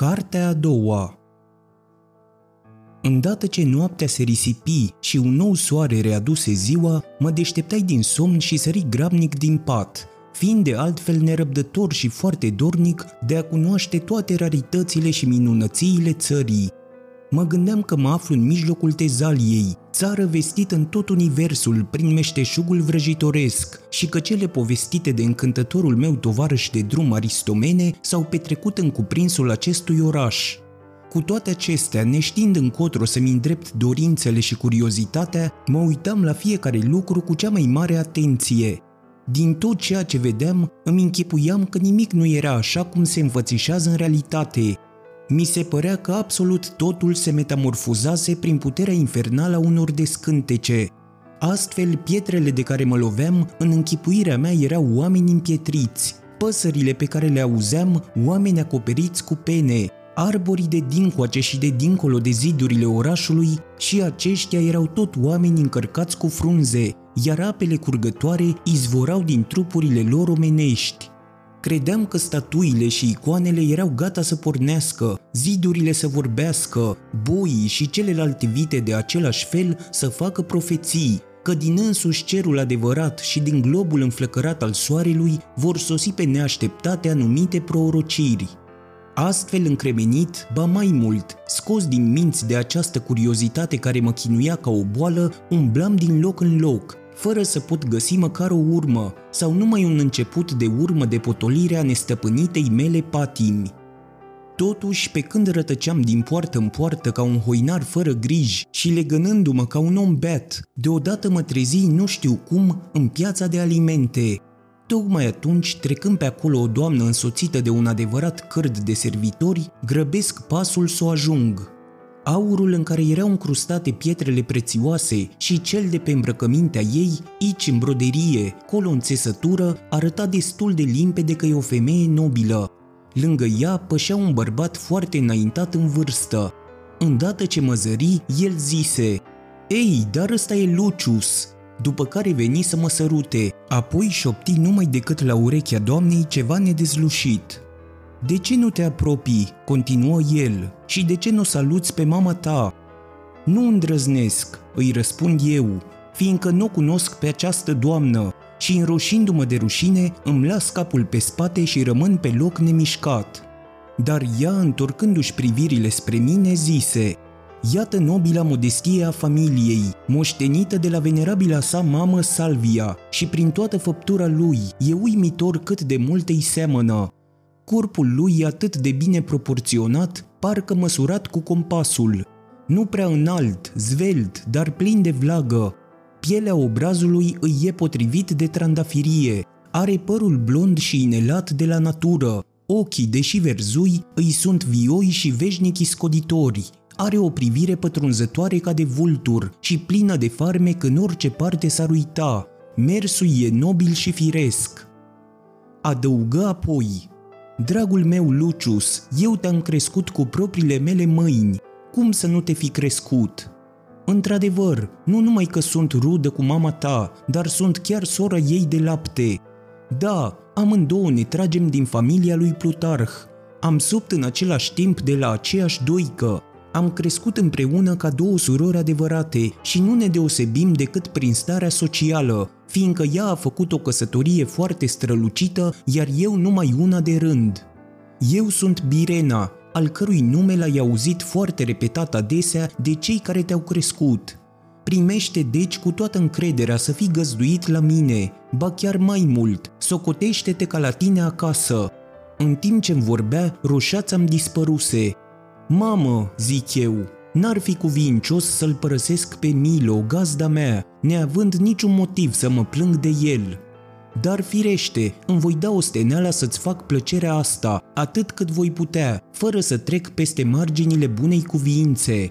Cartea a doua Îndată ce noaptea se risipi și un nou soare readuse ziua, mă deșteptai din somn și sări grabnic din pat, fiind de altfel nerăbdător și foarte dornic de a cunoaște toate raritățile și minunățiile țării. Mă gândeam că mă aflu în mijlocul tezaliei, țară vestită în tot universul prin meșteșugul vrăjitoresc și că cele povestite de încântătorul meu tovarăș de drum Aristomene s-au petrecut în cuprinsul acestui oraș. Cu toate acestea, neștiind încotro să-mi îndrept dorințele și curiozitatea, mă uitam la fiecare lucru cu cea mai mare atenție. Din tot ceea ce vedeam, îmi închipuiam că nimic nu era așa cum se înfățișează în realitate. Mi se părea că absolut totul se metamorfozase prin puterea infernală a unor descântece. Astfel, pietrele de care mă loveam, în închipuirea mea erau oameni împietriți, păsările pe care le auzeam, oameni acoperiți cu pene, arborii de dincoace și de dincolo de zidurile orașului și aceștia erau tot oameni încărcați cu frunze, iar apele curgătoare izvorau din trupurile lor omenești. Credeam că statuile și icoanele erau gata să pornească, zidurile să vorbească, boii și celelalte vite de același fel să facă profeții, că din însuși cerul adevărat și din globul înflăcărat al soarelui vor sosi pe neașteptate anumite prorociri. Astfel încremenit, ba mai mult, scos din minți de această curiozitate care mă chinuia ca o boală, umblam din loc în loc, fără să pot găsi măcar o urmă sau numai un început de urmă de potolire a nestăpânitei mele patimi. Totuși, pe când rătăceam din poartă în poartă ca un hoinar fără griji și legănându-mă ca un om beat, deodată mă trezi nu știu cum în piața de alimente, Tocmai atunci, trecând pe acolo o doamnă însoțită de un adevărat cârd de servitori, grăbesc pasul să o ajung. Aurul în care erau încrustate pietrele prețioase și cel de pe îmbrăcămintea ei, aici în broderie, colo în țesătură, arăta destul de limpede că e o femeie nobilă. Lângă ea pășea un bărbat foarte înaintat în vârstă. Îndată ce mă zări, el zise, Ei, dar ăsta e Lucius, după care veni să mă sărute, apoi șopti numai decât la urechea doamnei ceva nedezlușit. De ce nu te apropii?" continuă el, și de ce nu saluți pe mama ta?" Nu îndrăznesc," îi răspund eu, fiindcă nu o cunosc pe această doamnă și înroșindu-mă de rușine îmi las capul pe spate și rămân pe loc nemișcat. Dar ea, întorcându-și privirile spre mine, zise – Iată nobila modestie a familiei, moștenită de la venerabila sa mamă Salvia și prin toată făptura lui, e uimitor cât de mult îi seamănă. Corpul lui e atât de bine proporționat, parcă măsurat cu compasul. Nu prea înalt, zvelt, dar plin de vlagă. Pielea obrazului îi e potrivit de trandafirie, are părul blond și inelat de la natură, ochii, deși verzui, îi sunt vioi și veșnic iscoditori, are o privire pătrunzătoare ca de vultur și plină de farmec în orice parte s-ar uita. Mersul e nobil și firesc. Adăugă apoi, Dragul meu Lucius, eu te-am crescut cu propriile mele mâini. Cum să nu te fi crescut? Într-adevăr, nu numai că sunt rudă cu mama ta, dar sunt chiar sora ei de lapte. Da, amândouă ne tragem din familia lui Plutarh. Am subt în același timp de la aceeași doică. Am crescut împreună ca două surori adevărate și nu ne deosebim decât prin starea socială, fiindcă ea a făcut o căsătorie foarte strălucită, iar eu numai una de rând. Eu sunt Birena, al cărui nume l-ai auzit foarte repetat adesea de cei care te-au crescut. Primește deci cu toată încrederea să fii găzduit la mine, ba chiar mai mult, socotește-te ca la tine acasă. În timp ce-mi vorbea, roșața-mi dispăruse, Mamă, zic eu, n-ar fi cuvincios să-l părăsesc pe Milo, gazda mea, neavând niciun motiv să mă plâng de el. Dar firește, îmi voi da o steneala să-ți fac plăcerea asta, atât cât voi putea, fără să trec peste marginile bunei cuviințe.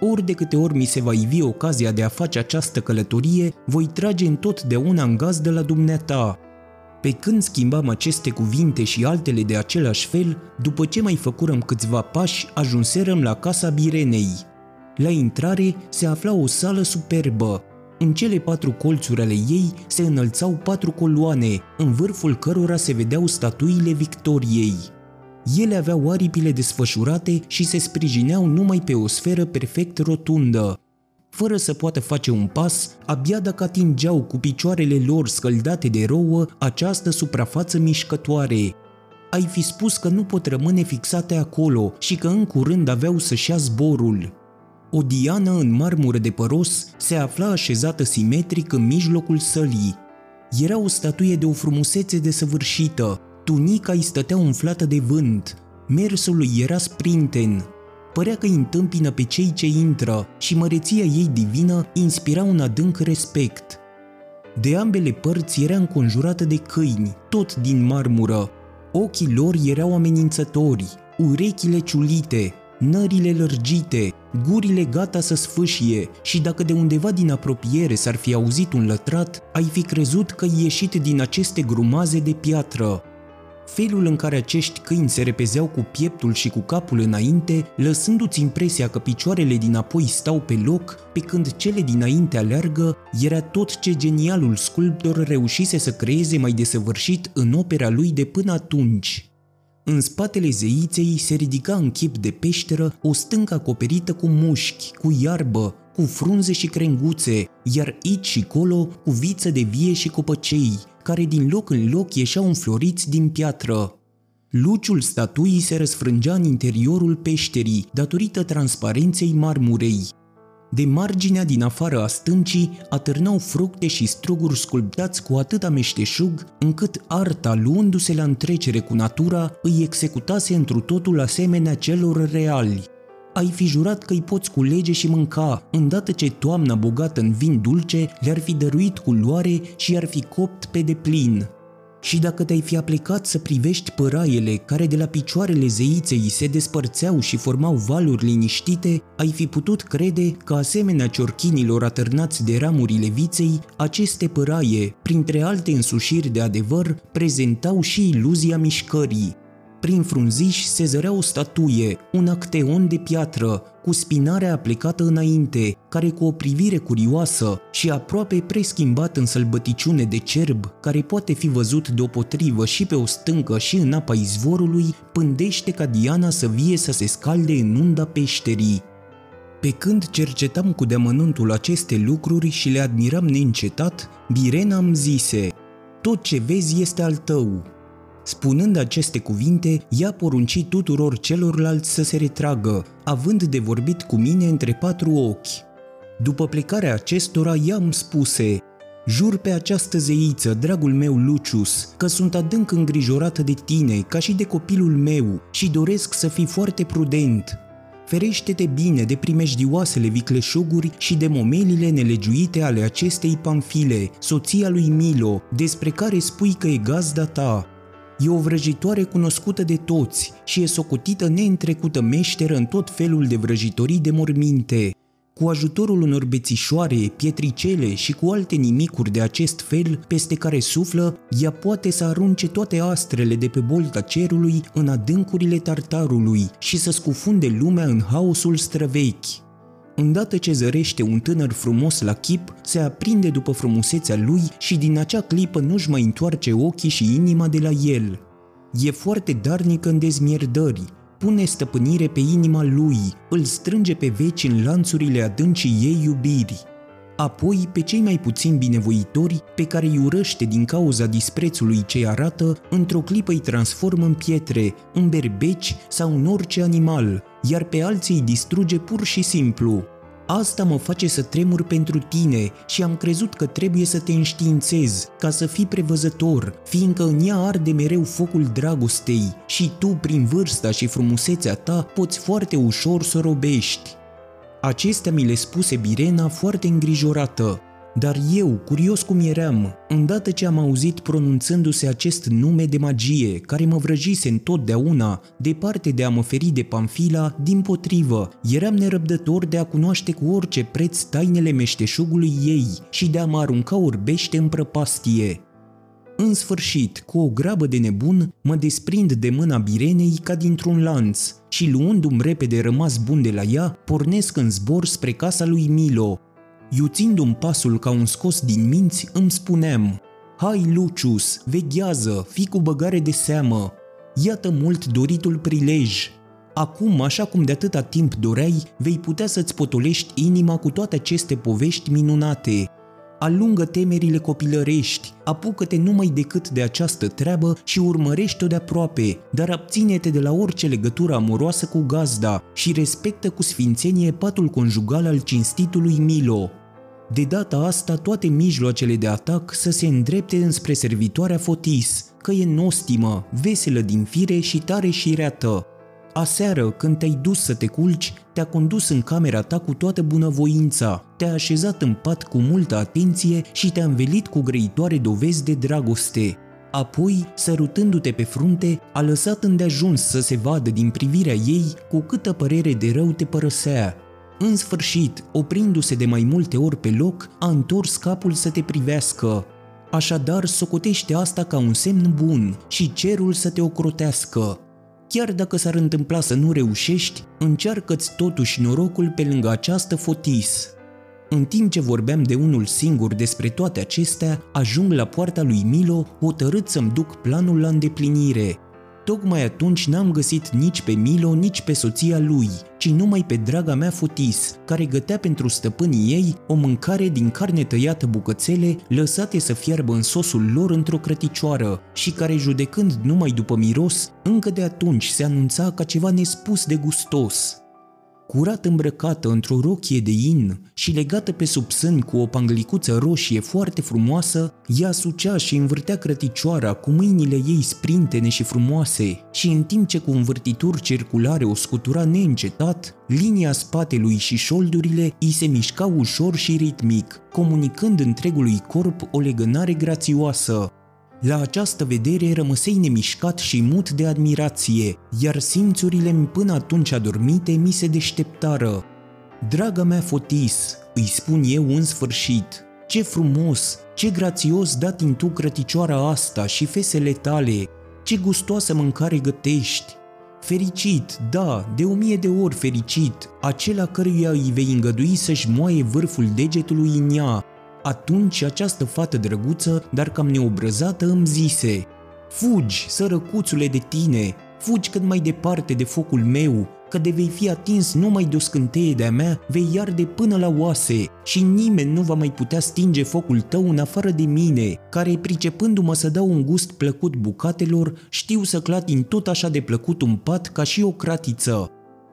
Ori de câte ori mi se va ivi ocazia de a face această călătorie, voi trage întotdeauna în gazdă la dumneata, pe când schimbam aceste cuvinte și altele de același fel, după ce mai făcurăm câțiva pași, ajunserăm la casa Birenei. La intrare se afla o sală superbă. În cele patru colțuri ale ei se înălțau patru coloane, în vârful cărora se vedeau statuile Victoriei. Ele aveau aripile desfășurate și se sprijineau numai pe o sferă perfect rotundă. Fără să poată face un pas, abia dacă atingeau cu picioarele lor scăldate de rouă această suprafață mișcătoare. Ai fi spus că nu pot rămâne fixate acolo și că în curând aveau să-și ia zborul. O diană în marmură de păros se afla așezată simetric în mijlocul sălii. Era o statuie de o frumusețe desăvârșită, tunica îi stătea umflată de vânt, mersul lui era sprinten. Părea că îi întâmpină pe cei ce intră și măreția ei divină inspira un adânc respect. De ambele părți era înconjurată de câini, tot din marmură. Ochii lor erau amenințători, urechile ciulite, nările lărgite, gurile gata să sfâșie și dacă de undeva din apropiere s-ar fi auzit un lătrat, ai fi crezut că ieșit din aceste grumaze de piatră. Felul în care acești câini se repezeau cu pieptul și cu capul înainte, lăsându-ți impresia că picioarele dinapoi stau pe loc, pe când cele dinainte aleargă, era tot ce genialul sculptor reușise să creeze mai desăvârșit în opera lui de până atunci. În spatele zeiței se ridica în chip de peșteră o stâncă acoperită cu mușchi, cu iarbă, cu frunze și crenguțe, iar aici și colo cu viță de vie și copăcei, care din loc în loc ieșeau înfloriți din piatră. Luciul statuii se răsfrângea în interiorul peșterii, datorită transparenței marmurei. De marginea din afară a stâncii atârnau fructe și struguri sculptați cu atât meșteșug, încât arta, luându-se la întrecere cu natura, îi executase întru totul asemenea celor reali. Ai fi jurat că îi poți culege și mânca, îndată ce toamna bogată în vin dulce le-ar fi dăruit culoare și ar fi copt pe deplin. Și dacă te-ai fi aplicat să privești păraiele care de la picioarele zeiței se despărțeau și formau valuri liniștite, ai fi putut crede că asemenea ciorchinilor atârnați de ramurile viței, aceste păraie, printre alte însușiri de adevăr, prezentau și iluzia mișcării, prin frunziși se zărea o statuie, un acteon de piatră, cu spinarea aplicată înainte, care cu o privire curioasă și aproape preschimbat în sălbăticiune de cerb, care poate fi văzut deopotrivă și pe o stâncă și în apa izvorului, pândește ca Diana să vie să se scalde în unda peșterii. Pe când cercetam cu deamănuntul aceste lucruri și le admiram neîncetat, Birena îmi zise, Tot ce vezi este al tău, Spunând aceste cuvinte, ea porunci tuturor celorlalți să se retragă, având de vorbit cu mine între patru ochi. După plecarea acestora, ea îmi spuse, Jur pe această zeiță, dragul meu Lucius, că sunt adânc îngrijorată de tine, ca și de copilul meu, și doresc să fii foarte prudent. Ferește-te bine de primejdioasele vicleșuguri și de momelile nelegiuite ale acestei Pamfile, soția lui Milo, despre care spui că e gazda ta, E o vrăjitoare cunoscută de toți și e socotită neîntrecută meșteră în tot felul de vrăjitorii de morminte. Cu ajutorul unor bețișoare, pietricele și cu alte nimicuri de acest fel peste care suflă, ea poate să arunce toate astrele de pe bolta cerului în adâncurile tartarului și să scufunde lumea în haosul străvechi. Îndată ce zărește un tânăr frumos la chip, se aprinde după frumusețea lui și din acea clipă nu-și mai întoarce ochii și inima de la el. E foarte darnică în dezmierdări, pune stăpânire pe inima lui, îl strânge pe veci în lanțurile adâncii ei iubiri. Apoi, pe cei mai puțin binevoitori, pe care îi urăște din cauza disprețului ce arată, într-o clipă îi transformă în pietre, în berbeci sau în orice animal, iar pe alții îi distruge pur și simplu. Asta mă face să tremur pentru tine și am crezut că trebuie să te înștiințez, ca să fii prevăzător, fiindcă în ea arde mereu focul dragostei și tu, prin vârsta și frumusețea ta, poți foarte ușor să robești. Acestea mi le spuse Birena foarte îngrijorată, dar eu, curios cum eram, îndată ce am auzit pronunțându-se acest nume de magie, care mă vrăjise întotdeauna, departe de a mă feri de Pamfila, din potrivă, eram nerăbdător de a cunoaște cu orice preț tainele meșteșugului ei și de a mă arunca orbește în prăpastie. În sfârșit, cu o grabă de nebun, mă desprind de mâna Birenei ca dintr-un lanț și luându-mi repede rămas bun de la ea, pornesc în zbor spre casa lui Milo, Iuțindu-mi pasul ca un scos din minți, îmi spuneam Hai, Lucius, veghează, fi cu băgare de seamă. Iată mult doritul prilej. Acum, așa cum de atâta timp doreai, vei putea să-ți potolești inima cu toate aceste povești minunate. Alungă temerile copilărești, apucă-te numai decât de această treabă și urmărește-o de aproape, dar abține-te de la orice legătură amoroasă cu gazda și respectă cu sfințenie patul conjugal al cinstitului Milo. De data asta, toate mijloacele de atac să se îndrepte înspre servitoarea Fotis, că e nostimă, veselă din fire și tare și reată. Aseară, când te-ai dus să te culci, te-a condus în camera ta cu toată bunăvoința, te-a așezat în pat cu multă atenție și te-a învelit cu grăitoare dovezi de dragoste. Apoi, sărutându-te pe frunte, a lăsat îndeajuns să se vadă din privirea ei cu câtă părere de rău te părăsea. În sfârșit, oprindu-se de mai multe ori pe loc, a întors capul să te privească. Așadar, socotește asta ca un semn bun și cerul să te ocrotească. Chiar dacă s-ar întâmpla să nu reușești, încearcă-ți totuși norocul pe lângă această fotis. În timp ce vorbeam de unul singur despre toate acestea, ajung la poarta lui Milo, hotărât să-mi duc planul la îndeplinire. Tocmai atunci n-am găsit nici pe Milo, nici pe soția lui, ci numai pe draga mea Fotis, care gătea pentru stăpânii ei o mâncare din carne tăiată bucățele, lăsate să fiarbă în sosul lor într-o crăticioară și care, judecând numai după miros, încă de atunci se anunța ca ceva nespus de gustos curat îmbrăcată într-o rochie de in și legată pe sub sân cu o panglicuță roșie foarte frumoasă, ea sucea și învârtea crăticioara cu mâinile ei sprintene și frumoase și în timp ce cu învârtituri circulare o scutura neîncetat, linia spatelui și șoldurile îi se mișcau ușor și ritmic, comunicând întregului corp o legănare grațioasă, la această vedere rămăsei nemișcat și mut de admirație, iar simțurile până atunci adormite mi se deșteptară. Draga mea Fotis, îi spun eu în sfârșit, ce frumos, ce grațios dat în tu crăticioara asta și fesele tale, ce gustoasă mâncare gătești. Fericit, da, de o mie de ori fericit, acela căruia îi vei îngădui să-și moaie vârful degetului în ea, atunci această fată drăguță, dar cam neobrăzată, îmi zise Fugi, sărăcuțule de tine, fugi cât mai departe de focul meu, că de vei fi atins numai de o scânteie de-a mea, vei arde până la oase și nimeni nu va mai putea stinge focul tău în afară de mine, care, pricepându-mă să dau un gust plăcut bucatelor, știu să clatin tot așa de plăcut un pat ca și o cratiță.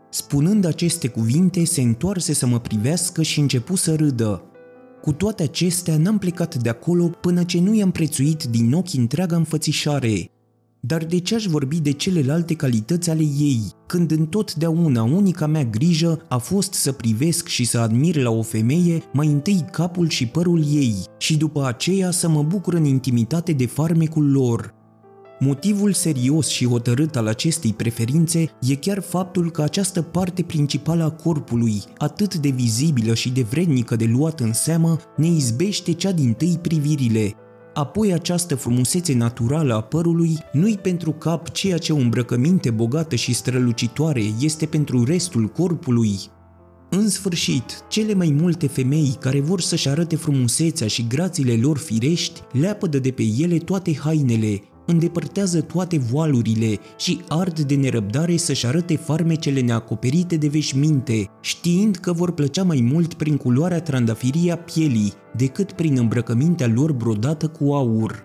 Spunând aceste cuvinte, se întoarse să mă privească și începu să râdă. Cu toate acestea, n-am plecat de acolo până ce nu i-am prețuit din ochi întreaga înfățișare. Dar de ce aș vorbi de celelalte calități ale ei, când întotdeauna unica mea grijă a fost să privesc și să admir la o femeie mai întâi capul și părul ei și după aceea să mă bucur în intimitate de farmecul lor, Motivul serios și hotărât al acestei preferințe e chiar faptul că această parte principală a corpului, atât de vizibilă și de vrednică de luat în seamă, ne izbește cea din tâi privirile. Apoi această frumusețe naturală a părului nu-i pentru cap ceea ce o îmbrăcăminte bogată și strălucitoare este pentru restul corpului, în sfârșit, cele mai multe femei care vor să-și arate frumusețea și grațiile lor firești leapădă de pe ele toate hainele, îndepărtează toate voalurile și ard de nerăbdare să-și arate farmecele neacoperite de veșminte, știind că vor plăcea mai mult prin culoarea trandafirii a pielii decât prin îmbrăcămintea lor brodată cu aur.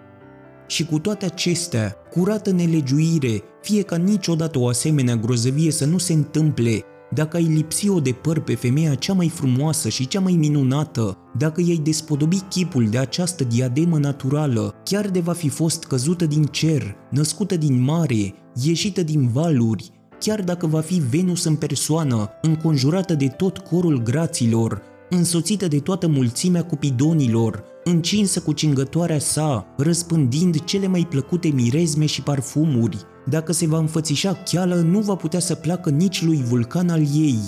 Și cu toate acestea, curată nelegiuire, fie ca niciodată o asemenea grozăvie să nu se întâmple, dacă ai lipsi-o de păr pe femeia cea mai frumoasă și cea mai minunată, dacă i-ai despodobi chipul de această diademă naturală, chiar de va fi fost căzută din cer, născută din mare, ieșită din valuri, chiar dacă va fi Venus în persoană, înconjurată de tot corul graților, însoțită de toată mulțimea cupidonilor, încinsă cu cingătoarea sa, răspândind cele mai plăcute mirezme și parfumuri, dacă se va înfățișa cheală, nu va putea să placă nici lui vulcan al ei.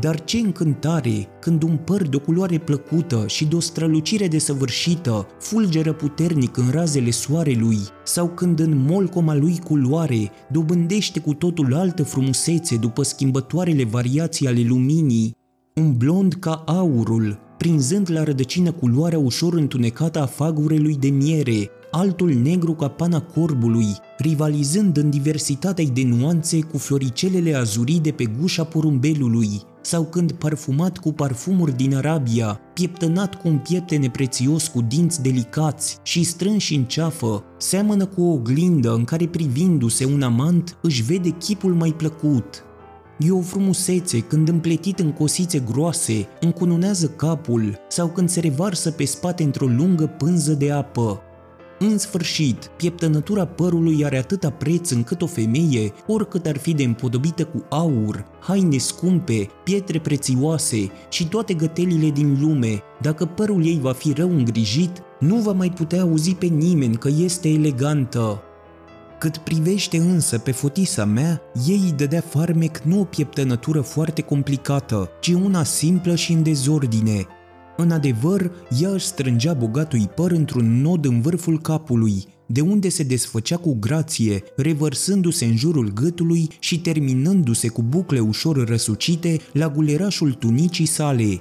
Dar ce încântare când un păr de o culoare plăcută și de o strălucire desăvârșită fulgeră puternic în razele soarelui sau când în molcoma lui culoare dobândește cu totul altă frumusețe după schimbătoarele variații ale luminii, un blond ca aurul, prinzând la rădăcină culoarea ușor întunecată a fagurelui de miere, altul negru ca pana corbului, rivalizând în diversitatea de nuanțe cu floricelele azurii de pe gușa porumbelului, sau când parfumat cu parfumuri din Arabia, pieptănat cu un pieptene prețios cu dinți delicați și strânși în ceafă, seamănă cu o oglindă în care privindu-se un amant își vede chipul mai plăcut. E o frumusețe când împletit în cosițe groase, încununează capul sau când se revarsă pe spate într-o lungă pânză de apă, în sfârșit, pieptănătura părului are atâta preț încât o femeie, oricât ar fi de împodobită cu aur, haine scumpe, pietre prețioase și toate gătelile din lume, dacă părul ei va fi rău îngrijit, nu va mai putea auzi pe nimeni că este elegantă. Cât privește însă pe fotisa mea, ei îi dădea farmec nu o pieptănătură foarte complicată, ci una simplă și în dezordine, în adevăr, ea își strângea bogatului păr într-un nod în vârful capului, de unde se desfăcea cu grație, revărsându-se în jurul gâtului și terminându-se cu bucle ușor răsucite la gulerașul tunicii sale.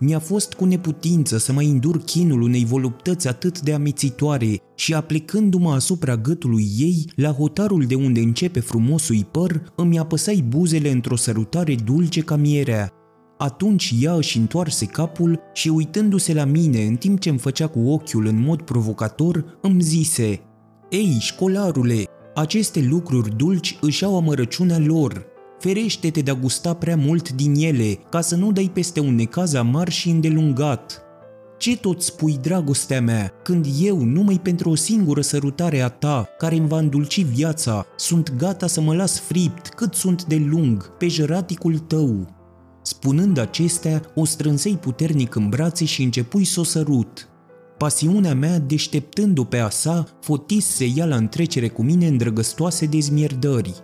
Mi-a fost cu neputință să mai îndur chinul unei voluptăți atât de amețitoare și aplicându-mă asupra gâtului ei, la hotarul de unde începe frumosul păr, îmi apăsai buzele într-o sărutare dulce ca mierea, atunci ea își întoarse capul și uitându-se la mine în timp ce îmi făcea cu ochiul în mod provocator, îmi zise Ei, școlarule, aceste lucruri dulci își au amărăciunea lor. Ferește-te de a gusta prea mult din ele, ca să nu dai peste un necaz amar și îndelungat. Ce tot spui, dragostea mea, când eu, numai pentru o singură sărutare a ta, care îmi va îndulci viața, sunt gata să mă las fript cât sunt de lung pe jăraticul tău? Spunând acestea, o strânsei puternic în brațe și începui să o sărut. Pasiunea mea, deșteptându-o pe a sa, fotise ea la întrecere cu mine îndrăgăstoase dezmierdări.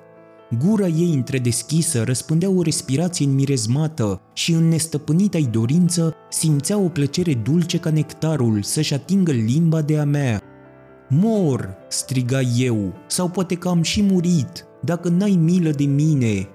Gura ei întredeschisă răspândea o respirație înmirezmată și în nestăpânita-i dorință simțea o plăcere dulce ca nectarul să-și atingă limba de a mea. Mor, striga eu, sau poate că am și murit, dacă n-ai milă de mine,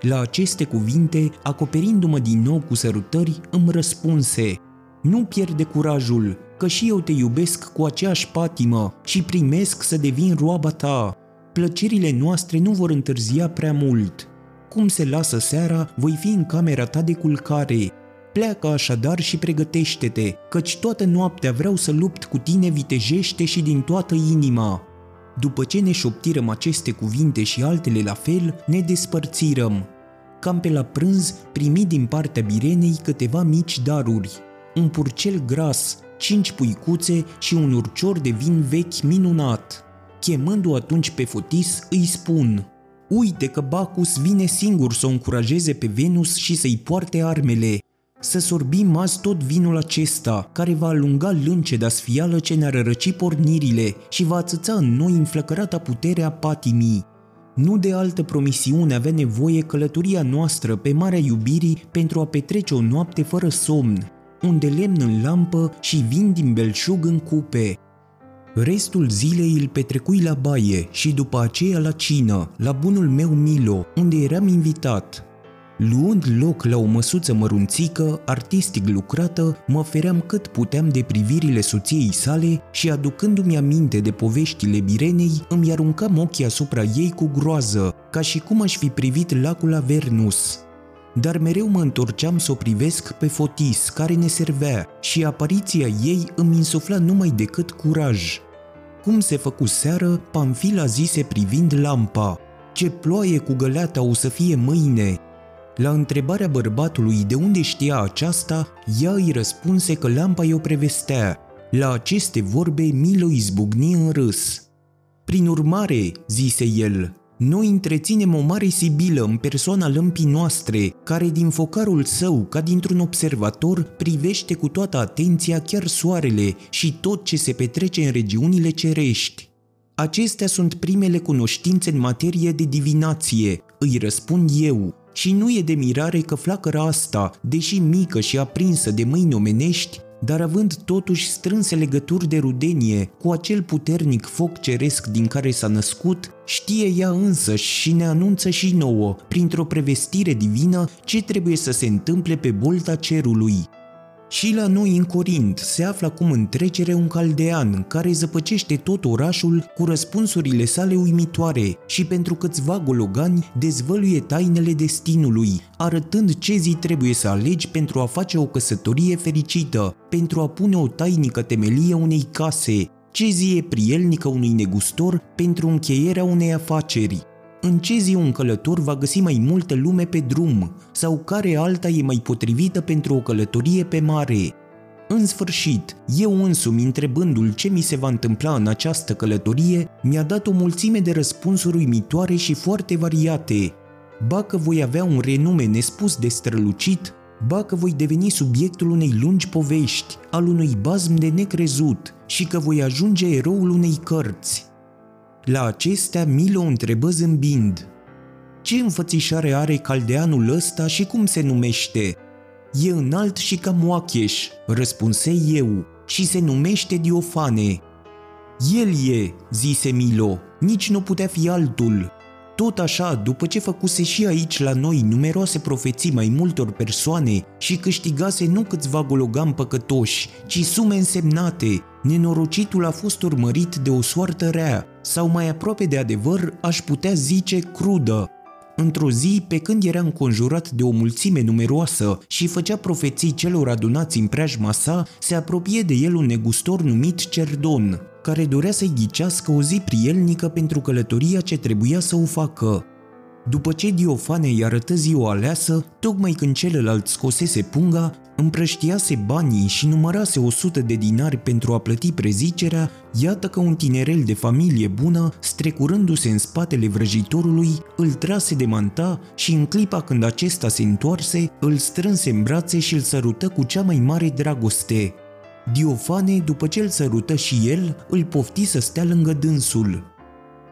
la aceste cuvinte, acoperindu-mă din nou cu sărutări, îmi răspunse Nu pierde curajul, că și eu te iubesc cu aceeași patimă și primesc să devin roaba ta. Plăcerile noastre nu vor întârzia prea mult. Cum se lasă seara, voi fi în camera ta de culcare. Pleacă așadar și pregătește-te, căci toată noaptea vreau să lupt cu tine vitejește și din toată inima. După ce ne șoptirăm aceste cuvinte și altele la fel, ne despărțirăm. Cam pe la prânz primi din partea Birenei câteva mici daruri. Un purcel gras, cinci puicuțe și un urcior de vin vechi minunat. Chemându-o atunci pe Fotis, îi spun Uite că Bacus vine singur să o încurajeze pe Venus și să-i poarte armele, să sorbim azi tot vinul acesta, care va alunga lânceda sfială ce ne-a răci pornirile și va atâța în noi înflăcărata putere a patimii. Nu de altă promisiune avea nevoie călătoria noastră pe Marea Iubirii pentru a petrece o noapte fără somn, unde lemn în lampă și vin din belșug în cupe. Restul zilei îl petrecui la baie și după aceea la cină, la bunul meu Milo, unde eram invitat. Luând loc la o măsuță mărunțică, artistic lucrată, mă feream cât puteam de privirile soției sale și aducându-mi aminte de poveștile Birenei, îmi aruncam ochii asupra ei cu groază, ca și cum aș fi privit lacul Avernus. Dar mereu mă întorceam să o privesc pe Fotis, care ne servea, și apariția ei îmi insufla numai decât curaj. Cum se făcu seară, Pamfila zise privind lampa, ce ploaie cu găleata o să fie mâine, la întrebarea bărbatului de unde știa aceasta, ea îi răspunse că lampa i-o prevestea. La aceste vorbe, Milo izbucni în râs. Prin urmare, zise el, noi întreținem o mare sibilă în persoana lămpii noastre, care din focarul său, ca dintr-un observator, privește cu toată atenția chiar soarele și tot ce se petrece în regiunile cerești. Acestea sunt primele cunoștințe în materie de divinație, îi răspund eu, și nu e de mirare că flacăra asta, deși mică și aprinsă de mâini omenești, dar având totuși strânse legături de rudenie cu acel puternic foc ceresc din care s-a născut, știe ea însă și ne anunță și nouă, printr-o prevestire divină, ce trebuie să se întâmple pe bolta cerului. Și la noi în Corint se află acum în trecere un caldean care zăpăcește tot orașul cu răspunsurile sale uimitoare și pentru câțiva gologani dezvăluie tainele destinului, arătând ce zi trebuie să alegi pentru a face o căsătorie fericită, pentru a pune o tainică temelie unei case, ce zi e prielnică unui negustor pentru încheierea unei afaceri, în ce zi un călător va găsi mai multă lume pe drum sau care alta e mai potrivită pentru o călătorie pe mare. În sfârșit, eu însumi, întrebându-l ce mi se va întâmpla în această călătorie, mi-a dat o mulțime de răspunsuri uimitoare și foarte variate. Ba că voi avea un renume nespus de strălucit, ba că voi deveni subiectul unei lungi povești, al unui bazm de necrezut și că voi ajunge eroul unei cărți. La acestea Milo întrebă zâmbind. Ce înfățișare are caldeanul ăsta și cum se numește? E înalt și ca moacheș, răspunse eu, și se numește Diofane. El e, zise Milo, nici nu putea fi altul. Tot așa, după ce făcuse și aici la noi numeroase profeții mai multor persoane și câștigase nu câțiva gologam păcătoși, ci sume însemnate, nenorocitul a fost urmărit de o soartă rea, sau mai aproape de adevăr aș putea zice crudă. Într-o zi, pe când era înconjurat de o mulțime numeroasă și făcea profeții celor adunați în preajma sa, se apropie de el un negustor numit Cerdon, care dorea să-i ghicească o zi prielnică pentru călătoria ce trebuia să o facă. După ce Diofane îi arătă ziua aleasă, tocmai când celălalt scosese punga, împrăștiase banii și numărase 100 de dinari pentru a plăti prezicerea, iată că un tinerel de familie bună, strecurându-se în spatele vrăjitorului, îl trase de manta și în clipa când acesta se întoarse, îl strânse în brațe și îl sărută cu cea mai mare dragoste. Diofane, după ce îl sărută și el, îl pofti să stea lângă dânsul.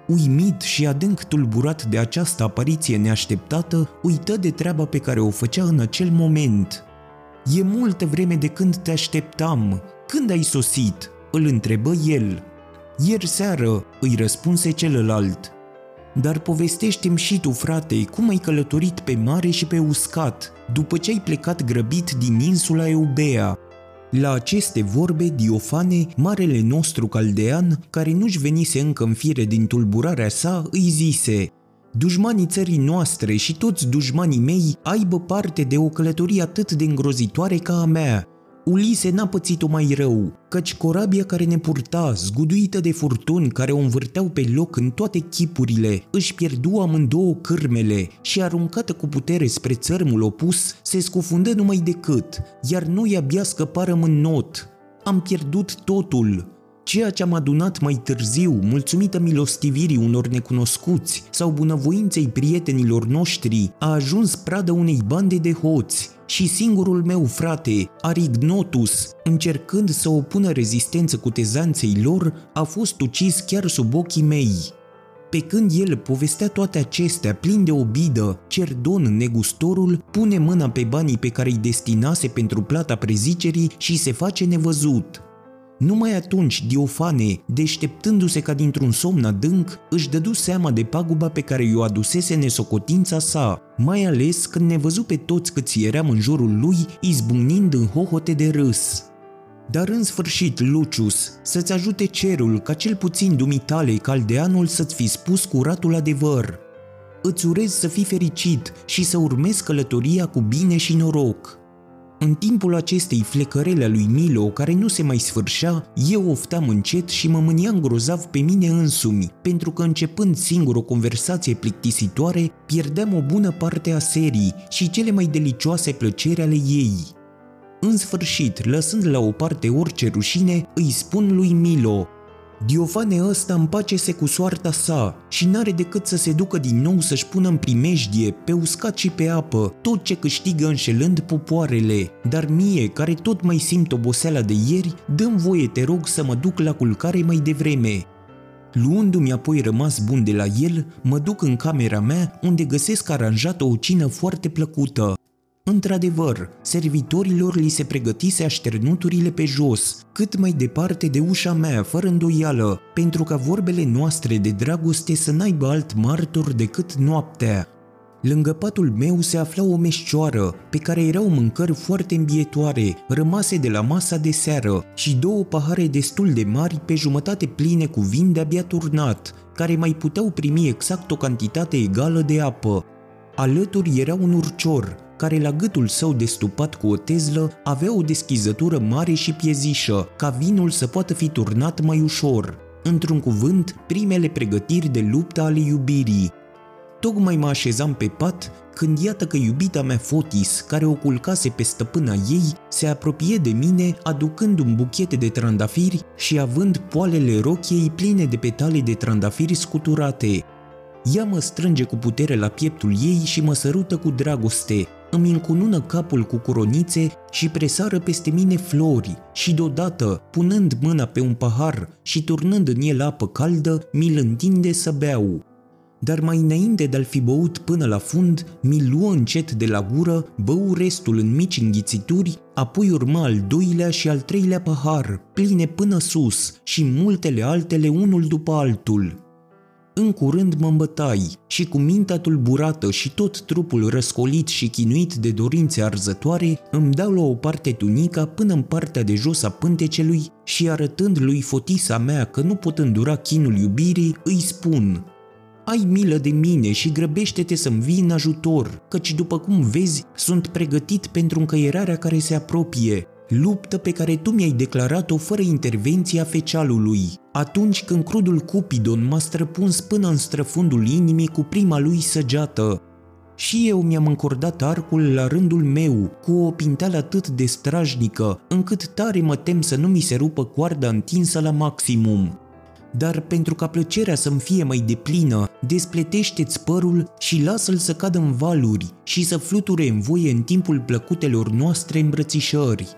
Uimit și adânc tulburat de această apariție neașteptată, uită de treaba pe care o făcea în acel moment. E multă vreme de când te așteptam. Când ai sosit?" îl întrebă el. Ieri seară, îi răspunse celălalt. Dar povestește-mi și tu, frate, cum ai călătorit pe mare și pe uscat, după ce ai plecat grăbit din insula Eubea, la aceste vorbe, Diofane, marele nostru caldean, care nu-și venise încă în fire din tulburarea sa, îi zise Dușmanii țării noastre și toți dușmanii mei aibă parte de o călătorie atât de îngrozitoare ca a mea, Ulise n-a pățit-o mai rău, căci corabia care ne purta, zguduită de furtuni care o învârteau pe loc în toate chipurile, își pierdu amândouă cârmele și, aruncată cu putere spre țărmul opus, se scufundă numai decât, iar noi abia scăparăm în not. Am pierdut totul, Ceea ce am adunat mai târziu, mulțumită milostivirii unor necunoscuți sau bunăvoinței prietenilor noștri, a ajuns pradă unei bande de hoți și singurul meu frate, Arignotus, încercând să opună rezistență cu tezanței lor, a fost ucis chiar sub ochii mei. Pe când el povestea toate acestea plin de obidă, Cerdon, negustorul, pune mâna pe banii pe care îi destinase pentru plata prezicerii și se face nevăzut – numai atunci Diofane, deșteptându-se ca dintr-un somn adânc, își dădu seama de paguba pe care i-o adusese nesocotința sa, mai ales când ne văzu pe toți câți eram în jurul lui, izbucnind în hohote de râs. Dar în sfârșit, Lucius, să-ți ajute cerul ca cel puțin dumitale caldeanul să-ți fi spus curatul adevăr. Îți urez să fii fericit și să urmezi călătoria cu bine și noroc. În timpul acestei flecărele a lui Milo, care nu se mai sfârșea, eu oftam încet și mă mâniam grozav pe mine însumi, pentru că începând singur o conversație plictisitoare, pierdeam o bună parte a serii și cele mai delicioase plăceri ale ei. În sfârșit, lăsând la o parte orice rușine, îi spun lui Milo, Diofane ăsta împace-se cu soarta sa și n-are decât să se ducă din nou să-și pună în primejdie, pe uscat și pe apă, tot ce câștigă înșelând popoarele. Dar mie, care tot mai simt oboseala de ieri, dăm voie, te rog, să mă duc la culcare mai devreme. Luându-mi apoi rămas bun de la el, mă duc în camera mea, unde găsesc aranjată o cină foarte plăcută. Într-adevăr, servitorilor li se pregătise așternuturile pe jos, cât mai departe de ușa mea, fără îndoială, pentru ca vorbele noastre de dragoste să n-aibă alt martor decât noaptea. Lângă patul meu se afla o meșcioară, pe care erau mâncări foarte îmbietoare, rămase de la masa de seară, și două pahare destul de mari pe jumătate pline cu vin de-abia turnat, care mai puteau primi exact o cantitate egală de apă. Alături era un urcior, care la gâtul său destupat cu o tezlă avea o deschizătură mare și piezișă, ca vinul să poată fi turnat mai ușor. Într-un cuvânt, primele pregătiri de luptă ale iubirii. Tocmai mă așezam pe pat când iată că iubita mea Fotis, care o culcase pe stăpâna ei, se apropie de mine aducând un buchet de trandafiri și având poalele rochiei pline de petale de trandafiri scuturate. Ea mă strânge cu putere la pieptul ei și mă sărută cu dragoste, îmi încunună capul cu coronițe și presară peste mine flori și deodată, punând mâna pe un pahar și turnând în el apă caldă, mi-l întinde să beau. Dar mai înainte de a-l fi băut până la fund, mi luă încet de la gură, bău restul în mici înghițituri, apoi urma al doilea și al treilea pahar, pline până sus și multele altele unul după altul. În curând mă îmbătai și cu mintea tulburată și tot trupul răscolit și chinuit de dorințe arzătoare, îmi dau la o parte tunica până în partea de jos a pântecelui și arătând lui fotisa mea că nu pot îndura chinul iubirii, îi spun ai milă de mine și grăbește-te să-mi vii în ajutor, căci după cum vezi, sunt pregătit pentru încăierarea care se apropie luptă pe care tu mi-ai declarat-o fără intervenția fecialului, atunci când crudul Cupidon m-a străpuns până în străfundul inimii cu prima lui săgeată. Și eu mi-am încordat arcul la rândul meu, cu o pinteală atât de strajnică, încât tare mă tem să nu mi se rupă coarda întinsă la maximum. Dar pentru ca plăcerea să-mi fie mai deplină, despletește-ți părul și lasă-l să cadă în valuri și să fluture în voie în timpul plăcutelor noastre îmbrățișări.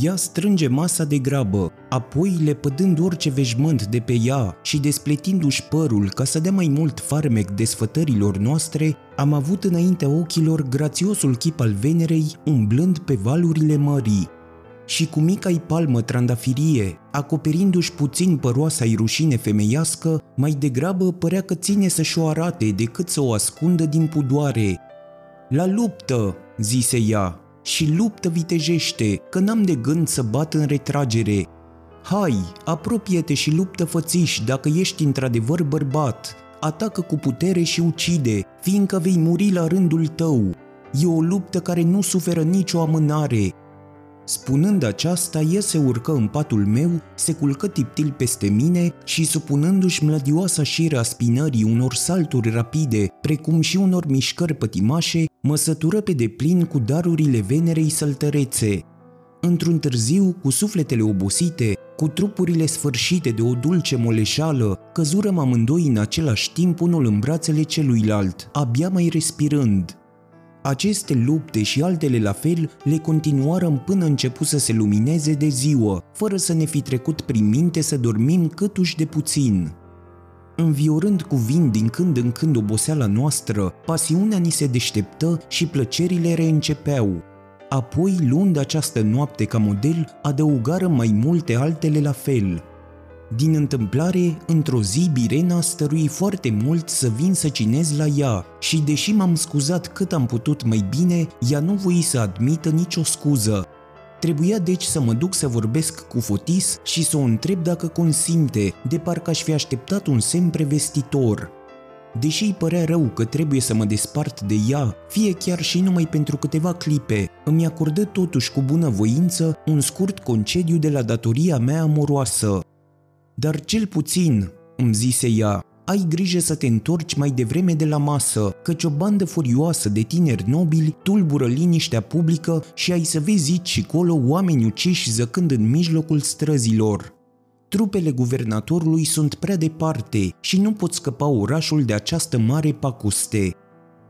Ea strânge masa de grabă, apoi lepădând orice veșmânt de pe ea și despletindu-și părul ca să dea mai mult farmec desfătărilor noastre, am avut înaintea ochilor grațiosul chip al Venerei umblând pe valurile mării. Și cu mica-i palmă trandafirie, acoperindu-și puțin păroasa-i rușine femeiască, mai degrabă părea că ține să-și o arate decât să o ascundă din pudoare. La luptă, zise ea, și luptă vitejește, că n-am de gând să bat în retragere. Hai, apropie-te și luptă fățiș dacă ești într-adevăr bărbat. Atacă cu putere și ucide, fiindcă vei muri la rândul tău. E o luptă care nu suferă nicio amânare, Spunând aceasta, el se urcă în patul meu, se culcă tiptil peste mine și, supunându-și mlădioasa șiră a spinării unor salturi rapide, precum și unor mișcări pătimașe, mă sătură pe deplin cu darurile venerei săltărețe. Într-un târziu, cu sufletele obosite, cu trupurile sfârșite de o dulce moleșală, căzurăm amândoi în același timp unul în brațele celuilalt, abia mai respirând. Aceste lupte și altele la fel le continuarăm până început să se lumineze de ziua, fără să ne fi trecut prin minte să dormim câtuși de puțin. Înviorând cu vin din când în când oboseala noastră, pasiunea ni se deșteptă și plăcerile reîncepeau. Apoi, luând această noapte ca model, adăugară mai multe altele la fel – din întâmplare, într-o zi Birena stărui foarte mult să vin să cinez la ea și deși m-am scuzat cât am putut mai bine, ea nu voi să admită nicio scuză. Trebuia deci să mă duc să vorbesc cu Fotis și să o întreb dacă consimte, de parcă aș fi așteptat un semn prevestitor. Deși îi părea rău că trebuie să mă despart de ea, fie chiar și numai pentru câteva clipe, îmi acordă totuși cu bună voință un scurt concediu de la datoria mea amoroasă. Dar cel puțin, îmi zise ea, ai grijă să te întorci mai devreme de la masă, căci o bandă furioasă de tineri nobili tulbură liniștea publică și ai să vezi aici și colo oameni uciși zăcând în mijlocul străzilor. Trupele guvernatorului sunt prea departe și nu pot scăpa orașul de această mare pacuste.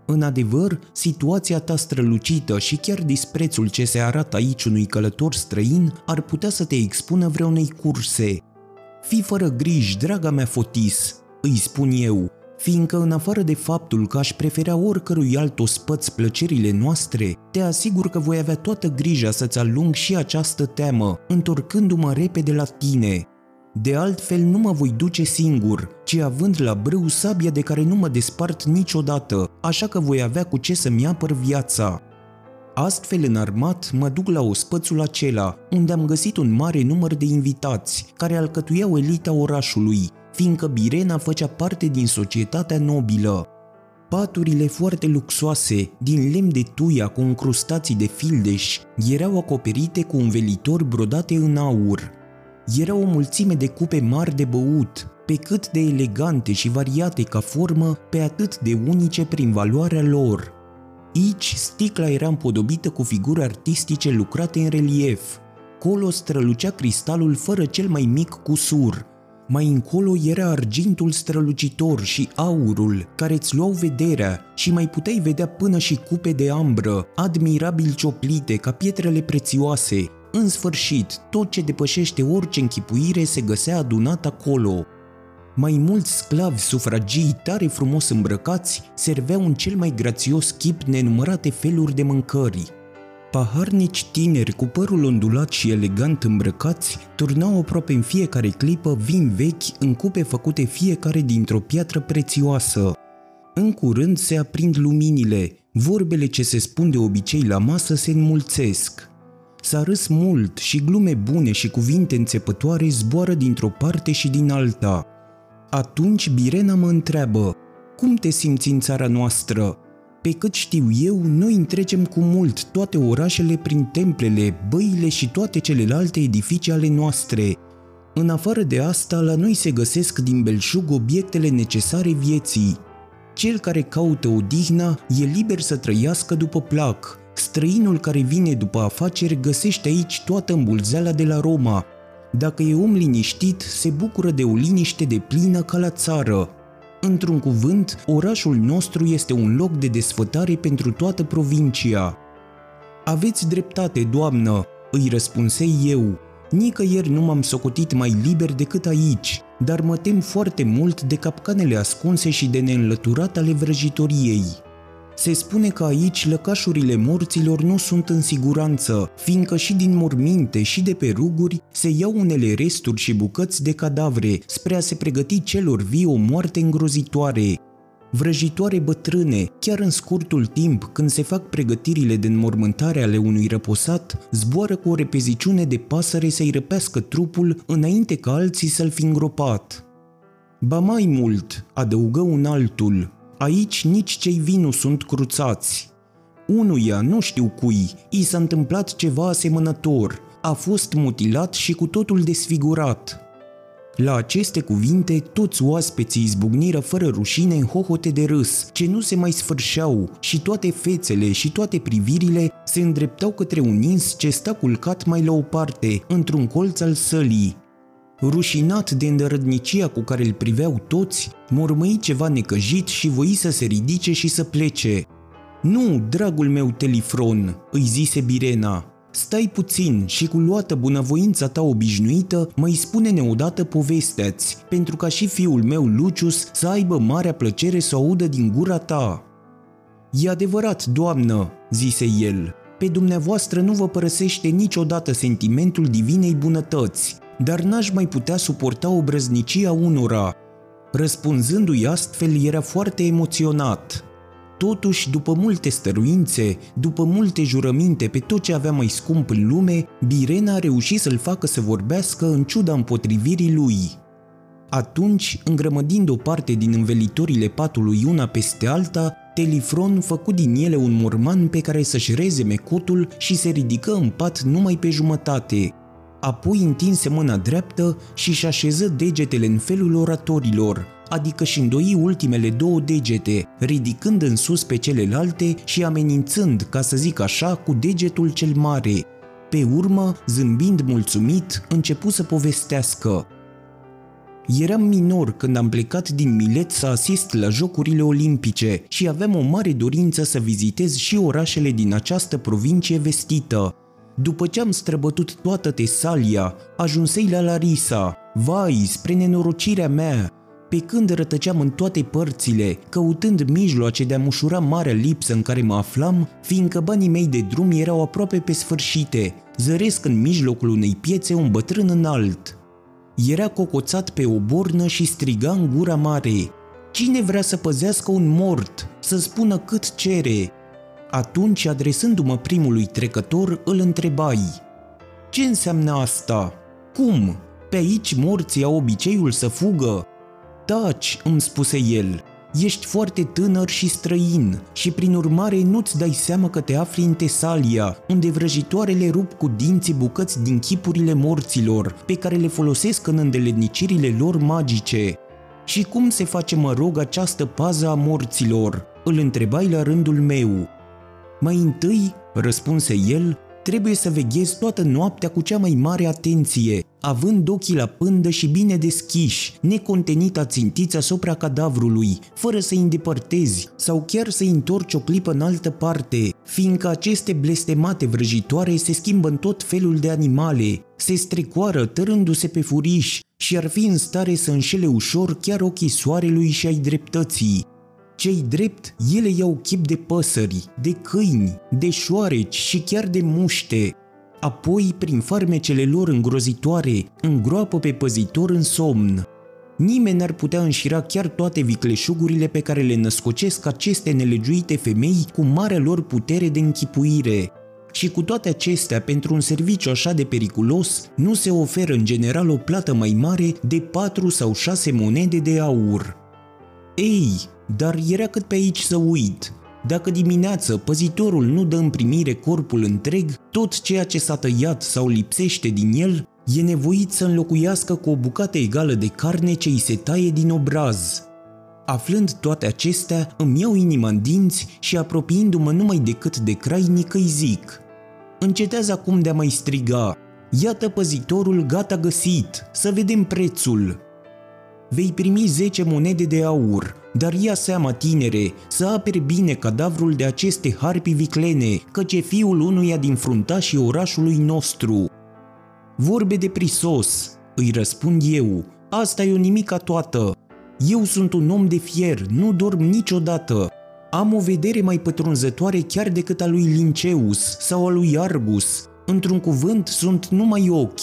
În adevăr, situația ta strălucită și chiar disprețul ce se arată aici unui călător străin ar putea să te expună vreunei curse, Fii fără griji, draga mea Fotis, îi spun eu, fiindcă în afară de faptul că aș prefera oricărui alt ospăț plăcerile noastre, te asigur că voi avea toată grija să-ți alung și această teamă, întorcându-mă repede la tine. De altfel nu mă voi duce singur, ci având la brâu sabia de care nu mă despart niciodată, așa că voi avea cu ce să-mi apăr viața. Astfel înarmat, mă duc la ospățul acela, unde am găsit un mare număr de invitați, care alcătuiau elita orașului, fiindcă Birena făcea parte din societatea nobilă. Paturile foarte luxoase, din lemn de tuia cu încrustații de fildeș, erau acoperite cu învelitori brodate în aur. Era o mulțime de cupe mari de băut, pe cât de elegante și variate ca formă, pe atât de unice prin valoarea lor. Aici sticla era împodobită cu figuri artistice lucrate în relief. Colo strălucea cristalul fără cel mai mic cusur, mai încolo era argintul strălucitor și aurul, care îți luau vederea și mai puteai vedea până și cupe de ambră, admirabil cioplite ca pietrele prețioase. În sfârșit, tot ce depășește orice închipuire se găsea adunat acolo. Mai mulți sclavi sufragii tare frumos îmbrăcați serveau în cel mai grațios chip nenumărate feluri de mâncări. Paharnici tineri cu părul ondulat și elegant îmbrăcați turnau aproape în fiecare clipă vin vechi în cupe făcute fiecare dintr-o piatră prețioasă. În curând se aprind luminile, vorbele ce se spun de obicei la masă se înmulțesc. S-a râs mult și glume bune și cuvinte înțepătoare zboară dintr-o parte și din alta. Atunci Birena mă întreabă, cum te simți în țara noastră? Pe cât știu eu, noi întrecem cu mult toate orașele prin templele, băile și toate celelalte edificii ale noastre. În afară de asta, la noi se găsesc din belșug obiectele necesare vieții. Cel care caută odihna e liber să trăiască după plac. Străinul care vine după afaceri găsește aici toată îmbulzeala de la Roma. Dacă e om liniștit, se bucură de o liniște de plină ca la țară. Într-un cuvânt, orașul nostru este un loc de desfătare pentru toată provincia. Aveți dreptate, doamnă, îi răspunsei eu. Nicăieri nu m-am socotit mai liber decât aici, dar mă tem foarte mult de capcanele ascunse și de neînlăturat ale vrăjitoriei. Se spune că aici lăcașurile morților nu sunt în siguranță, fiindcă și din morminte și de pe ruguri se iau unele resturi și bucăți de cadavre spre a se pregăti celor vii o moarte îngrozitoare. Vrăjitoare bătrâne, chiar în scurtul timp când se fac pregătirile de înmormântare ale unui răposat, zboară cu o repeziciune de pasăre să-i răpească trupul înainte ca alții să-l fi îngropat. Ba mai mult, adăugă un altul, Aici nici cei vii nu sunt cruțați. Unuia, nu știu cui, i s-a întâmplat ceva asemănător. A fost mutilat și cu totul desfigurat. La aceste cuvinte, toți oaspeții izbucniră fără rușine în hohote de râs, ce nu se mai sfârșeau și toate fețele și toate privirile se îndreptau către un ins ce sta culcat mai la o parte, într-un colț al sălii, Rușinat de îndărădnicia cu care îl priveau toți, mormăi ceva necăjit și voi să se ridice și să plece. Nu, dragul meu Telifron, îi zise Birena, stai puțin și cu luată bunăvoința ta obișnuită, mai spune-ne odată povestea-ți, pentru ca și fiul meu Lucius să aibă marea plăcere să o audă din gura ta. E adevărat, doamnă, zise el, pe dumneavoastră nu vă părăsește niciodată sentimentul divinei bunătăți, dar n-aș mai putea suporta obrăznicia unora. Răspunzându-i astfel, era foarte emoționat. Totuși, după multe stăruințe, după multe jurăminte pe tot ce avea mai scump în lume, Birena a reușit să-l facă să vorbească în ciuda împotrivirii lui. Atunci, îngrămădind o parte din învelitorile patului una peste alta, Telifron făcu din ele un morman pe care să-și rezeme cotul și se ridică în pat numai pe jumătate, apoi întinse mâna dreaptă și își așeză degetele în felul oratorilor, adică și îndoi ultimele două degete, ridicând în sus pe celelalte și amenințând, ca să zic așa, cu degetul cel mare. Pe urmă, zâmbind mulțumit, începu să povestească. Eram minor când am plecat din Milet să asist la Jocurile Olimpice și aveam o mare dorință să vizitez și orașele din această provincie vestită. După ce am străbătut toată Tesalia, ajunsei la Larisa. Vai, spre nenorocirea mea! Pe când rătăceam în toate părțile, căutând mijloace de a mușura marea lipsă în care mă aflam, fiindcă banii mei de drum erau aproape pe sfârșite, zăresc în mijlocul unei piețe un bătrân înalt. Era cocoțat pe o bornă și striga în gura mare. Cine vrea să păzească un mort, să spună cât cere? Atunci, adresându-mă primului trecător, îl întrebai. Ce înseamnă asta? Cum? Pe aici morții au obiceiul să fugă? Taci, îmi spuse el, ești foarte tânăr și străin și prin urmare nu-ți dai seama că te afli în Tesalia, unde vrăjitoarele rup cu dinții bucăți din chipurile morților, pe care le folosesc în îndelenicirile lor magice. Și cum se face, mă rog, această pază a morților? Îl întrebai la rândul meu. Mai întâi, răspunse el, trebuie să veghezi toată noaptea cu cea mai mare atenție, având ochii la pândă și bine deschiși, necontenit ațintiți asupra cadavrului, fără să-i îndepărtezi sau chiar să-i întorci o clipă în altă parte, fiindcă aceste blestemate vrăjitoare se schimbă în tot felul de animale, se strecoară tărându-se pe furiș și ar fi în stare să înșele ușor chiar ochii soarelui și ai dreptății, cei drept, ele iau chip de păsări, de câini, de șoareci și chiar de muște. Apoi, prin farmecele lor îngrozitoare, îngroapă pe păzitor în somn. Nimeni n-ar putea înșira chiar toate vicleșugurile pe care le născocesc aceste nelegiuite femei cu marea lor putere de închipuire. Și cu toate acestea, pentru un serviciu așa de periculos, nu se oferă în general o plată mai mare de 4 sau 6 monede de aur. Ei, dar era cât pe aici să uit. Dacă dimineață păzitorul nu dă în primire corpul întreg, tot ceea ce s-a tăiat sau lipsește din el, e nevoit să înlocuiască cu o bucată egală de carne ce îi se taie din obraz. Aflând toate acestea, îmi iau inima în dinți și apropiindu-mă numai decât de crainic îi zic Încetează acum de a mai striga, iată păzitorul gata găsit, să vedem prețul vei primi 10 monede de aur, dar ia seama, tinere, să apere bine cadavrul de aceste harpi viclene, căci e fiul unuia din fruntașii orașului nostru. Vorbe de prisos, îi răspund eu, asta e o nimica toată. Eu sunt un om de fier, nu dorm niciodată. Am o vedere mai pătrunzătoare chiar decât a lui Linceus sau a lui Argus. Într-un cuvânt, sunt numai ochi.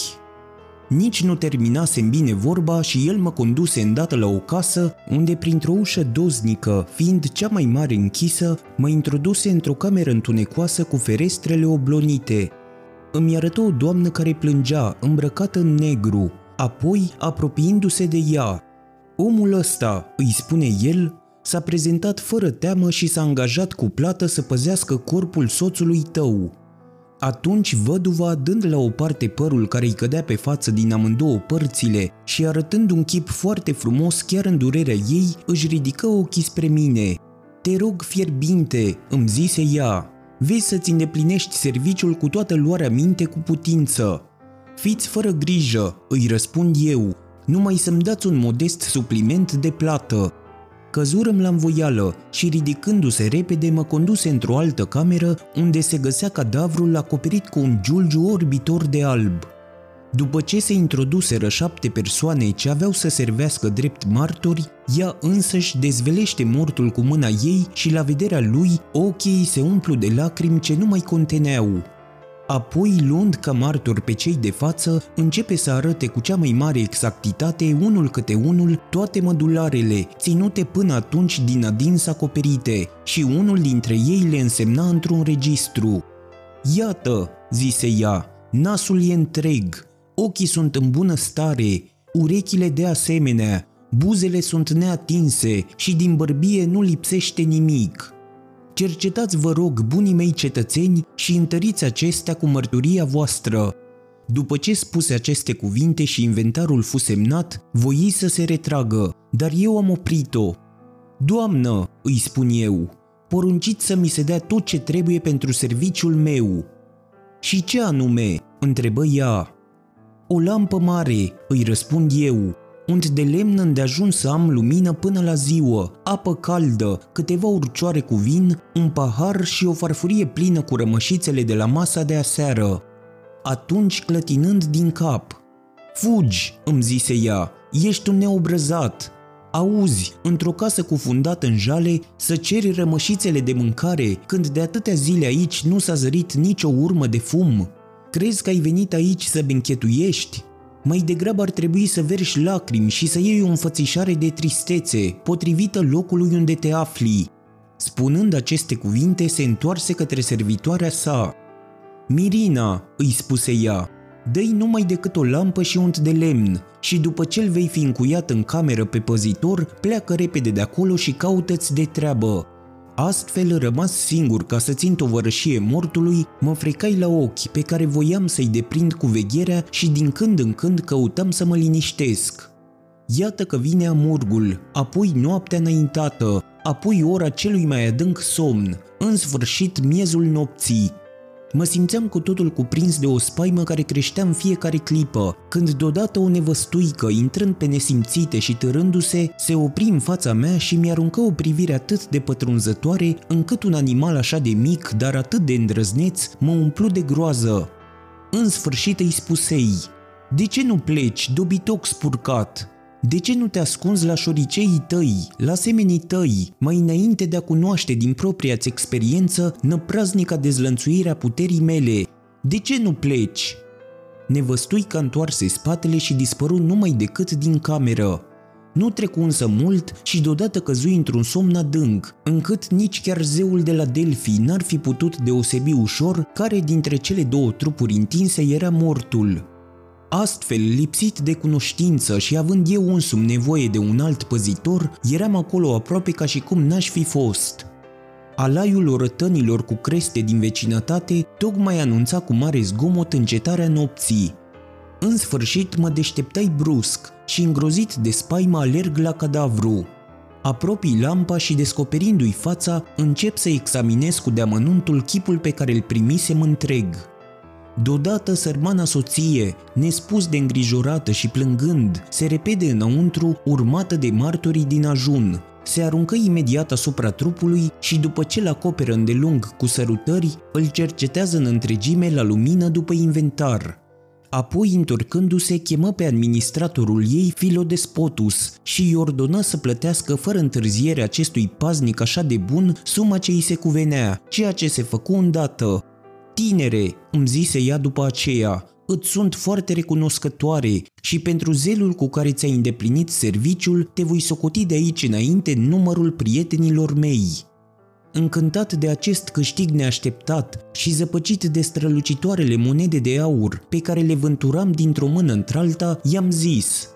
Nici nu terminasem bine vorba și el mă conduse îndată la o casă unde printr-o ușă doznică, fiind cea mai mare închisă, mă introduse într-o cameră întunecoasă cu ferestrele oblonite. Îmi arătă o doamnă care plângea, îmbrăcată în negru, apoi apropiindu-se de ea. Omul ăsta, îi spune el, s-a prezentat fără teamă și s-a angajat cu plată să păzească corpul soțului tău. Atunci văduva, dând la o parte părul care îi cădea pe față din amândouă părțile și arătând un chip foarte frumos chiar în durerea ei, își ridică ochii spre mine. Te rog fierbinte, îmi zise ea, vezi să-ți îndeplinești serviciul cu toată luarea minte cu putință. Fiți fără grijă, îi răspund eu, numai să-mi dați un modest supliment de plată, Căzurăm la învoială și ridicându-se repede mă conduse într-o altă cameră unde se găsea cadavrul acoperit cu un giulgiu orbitor de alb. După ce se introduseră șapte persoane ce aveau să servească drept martori, ea însăși dezvelește mortul cu mâna ei și la vederea lui ochii se umplu de lacrimi ce nu mai conteneau. Apoi, luând ca martor pe cei de față, începe să arate cu cea mai mare exactitate, unul câte unul, toate mădularele, ținute până atunci din adins acoperite, și unul dintre ei le însemna într-un registru. Iată, zise ea, nasul e întreg, ochii sunt în bună stare, urechile de asemenea, buzele sunt neatinse și din bărbie nu lipsește nimic. Cercetați, vă rog, bunii mei cetățeni și întăriți acestea cu mărturia voastră. După ce spuse aceste cuvinte și inventarul fu semnat, voi să se retragă, dar eu am oprit-o. Doamnă, îi spun eu, porunciți să mi se dea tot ce trebuie pentru serviciul meu. Și ce anume? întrebă ea. O lampă mare, îi răspund eu, unt de lemn îndeajuns să am lumină până la ziua, apă caldă, câteva urcioare cu vin, un pahar și o farfurie plină cu rămășițele de la masa de aseară. Atunci, clătinând din cap, Fugi, îmi zise ea, ești un neobrăzat. Auzi, într-o casă cufundată în jale, să ceri rămășițele de mâncare, când de atâtea zile aici nu s-a zărit nicio urmă de fum. Crezi că ai venit aici să benchetuiești? Mai degrabă ar trebui să verși lacrimi și să iei o înfățișare de tristețe, potrivită locului unde te afli. Spunând aceste cuvinte, se întoarse către servitoarea sa. Mirina, îi spuse ea, dă-i numai decât o lampă și unt de lemn și după ce vei fi încuiat în cameră pe păzitor, pleacă repede de acolo și caută-ți de treabă. Astfel, rămas singur ca să țin tovărășie mortului, mă frecai la ochi pe care voiam să-i deprind cu vegherea și din când în când căutam să mă liniștesc. Iată că vine amurgul, apoi noaptea înaintată, apoi ora celui mai adânc somn, în sfârșit miezul nopții, Mă simțeam cu totul cuprins de o spaimă care creștea în fiecare clipă, când deodată o nevăstuică, intrând pe nesimțite și târându-se, se opri în fața mea și mi-aruncă o privire atât de pătrunzătoare, încât un animal așa de mic, dar atât de îndrăzneț, mă umplu de groază. În sfârșit îi spusei, De ce nu pleci, dobitoc spurcat? De ce nu te ascunzi la șoriceii tăi, la semenii tăi, mai înainte de a cunoaște din propria-ți experiență năpraznica dezlănțuirea puterii mele? De ce nu pleci? Nevăstui că întoarse spatele și dispăru numai decât din cameră. Nu trecu însă mult și deodată căzui într-un somn adânc, încât nici chiar zeul de la Delphi n-ar fi putut deosebi ușor care dintre cele două trupuri întinse era mortul. Astfel, lipsit de cunoștință și având eu însumi nevoie de un alt păzitor, eram acolo aproape ca și cum n-aș fi fost. Alaiul orătănilor cu creste din vecinătate tocmai anunța cu mare zgomot încetarea nopții. În sfârșit mă deșteptai brusc și îngrozit de spaimă alerg la cadavru. Apropii lampa și descoperindu-i fața, încep să examinez cu deamănuntul chipul pe care îl primisem întreg. Deodată sărmana soție, nespus de îngrijorată și plângând, se repede înăuntru, urmată de martorii din ajun. Se aruncă imediat asupra trupului și după ce îl acoperă îndelung cu sărutări, îl cercetează în întregime la lumină după inventar. Apoi, întorcându-se, chemă pe administratorul ei Filodespotus și îi ordonă să plătească fără întârziere acestui paznic așa de bun suma ce îi se cuvenea, ceea ce se făcu îndată, Tinere, îmi zise ea după aceea, îți sunt foarte recunoscătoare și pentru zelul cu care ți-ai îndeplinit serviciul, te voi socoti de aici înainte numărul prietenilor mei. Încântat de acest câștig neașteptat și zăpăcit de strălucitoarele monede de aur pe care le vânturam dintr-o mână într-alta, i-am zis –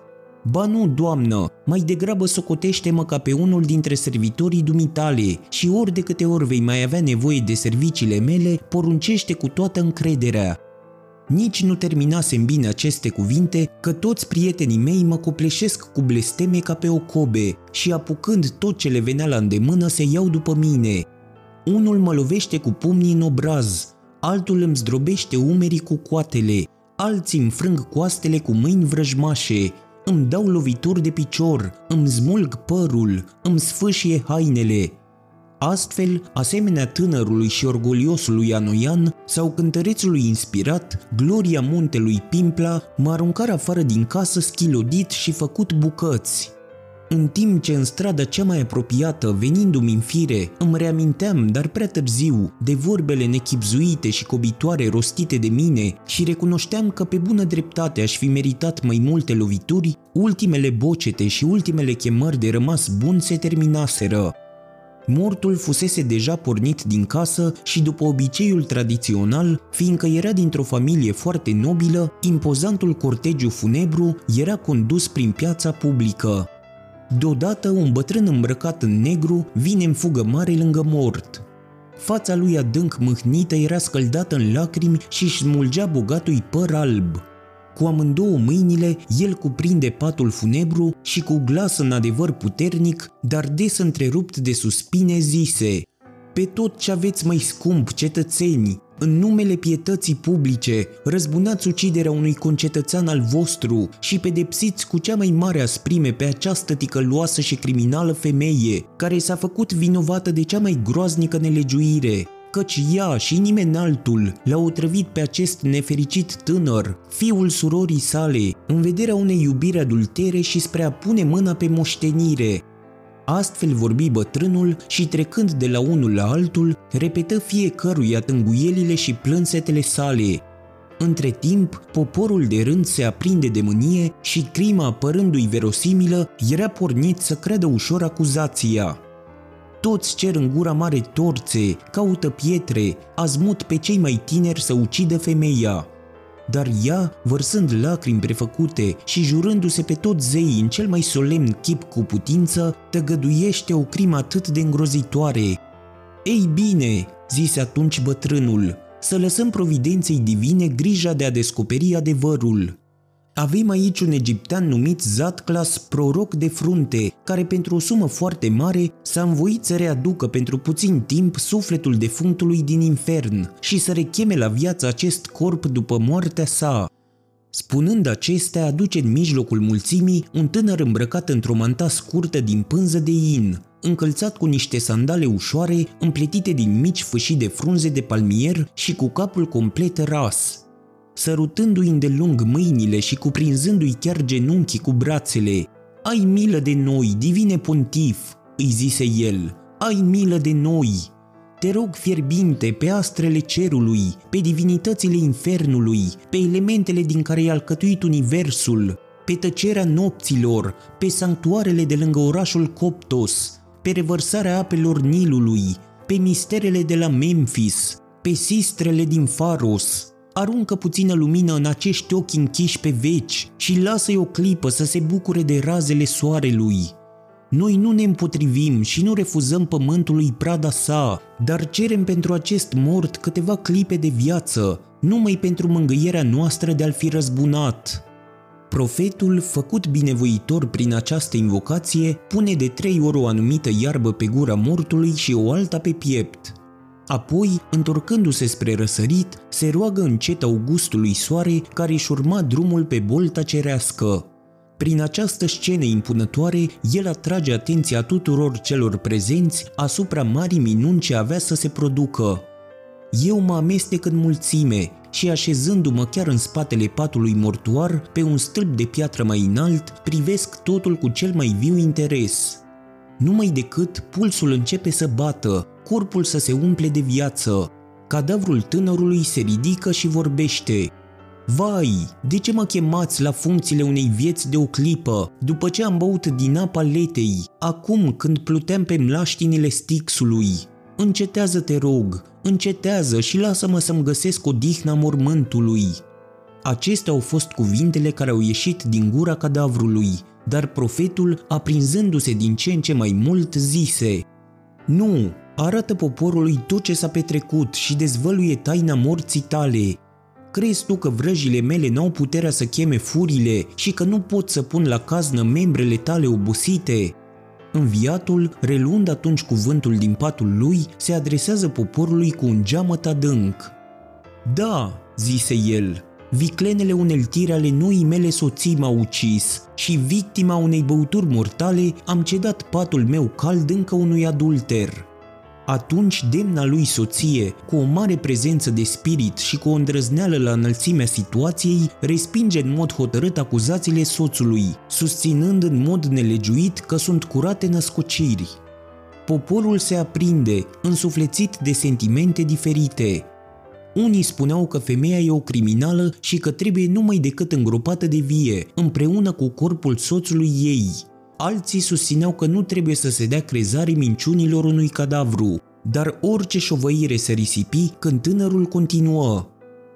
Ba nu, doamnă, mai degrabă socotește-mă ca pe unul dintre servitorii dumitale și ori de câte ori vei mai avea nevoie de serviciile mele, poruncește cu toată încrederea. Nici nu terminasem bine aceste cuvinte, că toți prietenii mei mă copleșesc cu blesteme ca pe o cobe și apucând tot ce le venea la îndemână se iau după mine. Unul mă lovește cu pumnii în obraz, altul îmi zdrobește umerii cu coatele, alții îmi frâng coastele cu mâini vrăjmașe, îmi dau lovituri de picior, îmi smulg părul, îmi sfâșie hainele. Astfel, asemenea tânărului și orgoliosului Anoian sau cântărețului inspirat, gloria muntelui Pimpla mă aruncară afară din casă schilodit și făcut bucăți. În timp ce în strada cea mai apropiată, venindu-mi în fire, îmi reaminteam, dar prea târziu, de vorbele nechipzuite și cobitoare rostite de mine și recunoșteam că pe bună dreptate aș fi meritat mai multe lovituri, ultimele bocete și ultimele chemări de rămas bun se terminaseră. Mortul fusese deja pornit din casă și după obiceiul tradițional, fiindcă era dintr-o familie foarte nobilă, impozantul cortegiu funebru era condus prin piața publică. Deodată un bătrân îmbrăcat în negru vine în fugă mare lângă mort. Fața lui adânc mâhnită era scăldată în lacrimi și își smulgea bogatui păr alb. Cu amândouă mâinile, el cuprinde patul funebru și cu glas în adevăr puternic, dar des întrerupt de suspine, zise Pe tot ce aveți mai scump, cetățeni, în numele pietății publice, răzbunați uciderea unui concetățean al vostru și pedepsiți cu cea mai mare asprime pe această ticăloasă și criminală femeie, care s-a făcut vinovată de cea mai groaznică nelegiuire, căci ea și nimeni altul l-au otrăvit pe acest nefericit tânăr, fiul surorii sale, în vederea unei iubiri adultere și spre a pune mâna pe moștenire, Astfel vorbi bătrânul și trecând de la unul la altul, repetă fiecăruia tânguielile și plânsetele sale. Între timp, poporul de rând se aprinde de mânie și crima apărându-i verosimilă, era pornit să creadă ușor acuzația. Toți cer în gura mare torțe, caută pietre, azmut pe cei mai tineri să ucidă femeia. Dar ea, vărsând lacrimi prefăcute și jurându-se pe toți zeii în cel mai solemn chip cu putință, tăgăduiește o crimă atât de îngrozitoare. Ei bine, zise atunci bătrânul, să lăsăm providenței divine grija de a descoperi adevărul. Avem aici un egiptean numit Zatclas, proroc de frunte, care pentru o sumă foarte mare s-a învoit să readucă pentru puțin timp sufletul defunctului din infern și să recheme la viață acest corp după moartea sa. Spunând acestea, aduce în mijlocul mulțimii un tânăr îmbrăcat într-o manta scurtă din pânză de in, încălțat cu niște sandale ușoare împletite din mici fâșii de frunze de palmier și cu capul complet ras. Sărutându-i îndelung mâinile și cuprinzându-i chiar genunchii cu brațele, Ai milă de noi, divine pontif, îi zise el, ai milă de noi. Te rog fierbinte pe astrele cerului, pe divinitățile infernului, pe elementele din care e alcătuit universul, pe tăcerea nopților, pe sanctuarele de lângă orașul Coptos, pe revărsarea apelor Nilului, pe misterele de la Memphis, pe sistrele din Faros. Aruncă puțină lumină în acești ochi închiși pe veci și lasă-i o clipă să se bucure de razele soarelui. Noi nu ne împotrivim și nu refuzăm pământului prada sa, dar cerem pentru acest mort câteva clipe de viață, numai pentru mângâierea noastră de a-l fi răzbunat. Profetul, făcut binevoitor prin această invocație, pune de trei ori o anumită iarbă pe gura mortului și o alta pe piept. Apoi, întorcându-se spre răsărit, se roagă încet Augustului Soare care își urma drumul pe bolta cerească. Prin această scenă impunătoare, el atrage atenția tuturor celor prezenți asupra marii minuni ce avea să se producă. Eu mă amestec în mulțime și așezându-mă chiar în spatele patului mortuar, pe un stâlp de piatră mai înalt, privesc totul cu cel mai viu interes. Numai decât pulsul începe să bată, corpul să se umple de viață. Cadavrul tânărului se ridică și vorbește. Vai, de ce mă chemați la funcțiile unei vieți de o clipă, după ce am băut din apa letei, acum când pluteam pe mlaștinile stixului? Încetează, te rog, încetează și lasă-mă să-mi găsesc odihna mormântului. Acestea au fost cuvintele care au ieșit din gura cadavrului, dar profetul, aprinzându-se din ce în ce mai mult, zise Nu, arată poporului tot ce s-a petrecut și dezvăluie taina morții tale. Crezi tu că vrăjile mele n-au puterea să cheme furile și că nu pot să pun la caznă membrele tale obosite? Înviatul, reluând atunci cuvântul din patul lui, se adresează poporului cu un geamăt adânc. Da, zise el, viclenele uneltire ale noii mele soții m-au ucis și victima unei băuturi mortale am cedat patul meu cald încă unui adulter. Atunci demna lui soție, cu o mare prezență de spirit și cu o îndrăzneală la înălțimea situației, respinge în mod hotărât acuzațiile soțului, susținând în mod nelegiuit că sunt curate născociri. Poporul se aprinde, însuflețit de sentimente diferite. Unii spuneau că femeia e o criminală și că trebuie numai decât îngropată de vie, împreună cu corpul soțului ei – Alții susțineau că nu trebuie să se dea crezare minciunilor unui cadavru, dar orice șovăire se risipi când tânărul continuă.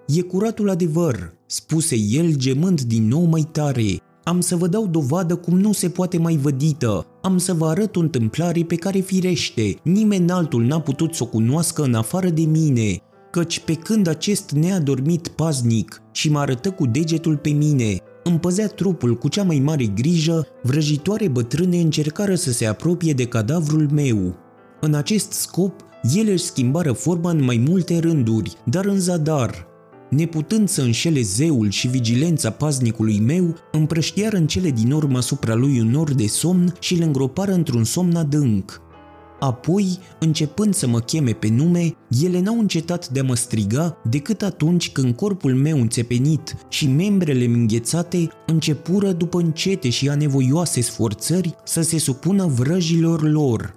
E curatul adevăr, spuse el gemând din nou mai tare. Am să vă dau dovadă cum nu se poate mai vădită. Am să vă arăt o întâmplare pe care firește, nimeni altul n-a putut să o cunoască în afară de mine, căci pe când acest neadormit paznic și mă arătă cu degetul pe mine, împăzea trupul cu cea mai mare grijă, vrăjitoare bătrâne încercară să se apropie de cadavrul meu. În acest scop, ele își schimbară forma în mai multe rânduri, dar în zadar. Neputând să înșele zeul și vigilența paznicului meu, împrăștiară în cele din urmă asupra lui un nor de somn și îl îngropară într-un somn adânc. Apoi, începând să mă cheme pe nume, ele n-au încetat de a mă striga decât atunci când corpul meu înțepenit și membrele înghețate începură după încete și anevoioase sforțări să se supună vrăjilor lor.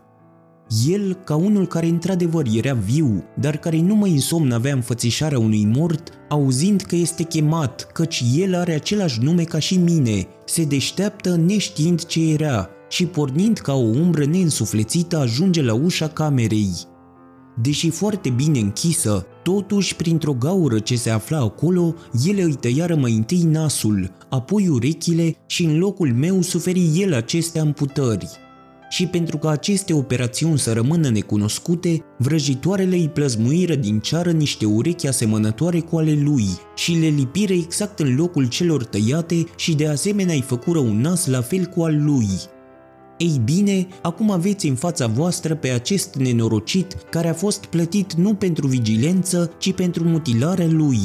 El, ca unul care într-adevăr era viu, dar care nu mai însomn avea înfățișarea unui mort, auzind că este chemat, căci el are același nume ca și mine, se deșteaptă neștiind ce era și pornind ca o umbră neînsuflețită ajunge la ușa camerei. Deși foarte bine închisă, totuși printr-o gaură ce se afla acolo, ele îi tăiară mai întâi nasul, apoi urechile și în locul meu suferi el aceste amputări. Și pentru ca aceste operațiuni să rămână necunoscute, vrăjitoarele îi plăzmuiră din ceară niște urechi asemănătoare cu ale lui și le lipiră exact în locul celor tăiate și de asemenea îi făcură un nas la fel cu al lui – ei bine, acum aveți în fața voastră pe acest nenorocit care a fost plătit nu pentru vigilență, ci pentru mutilarea lui.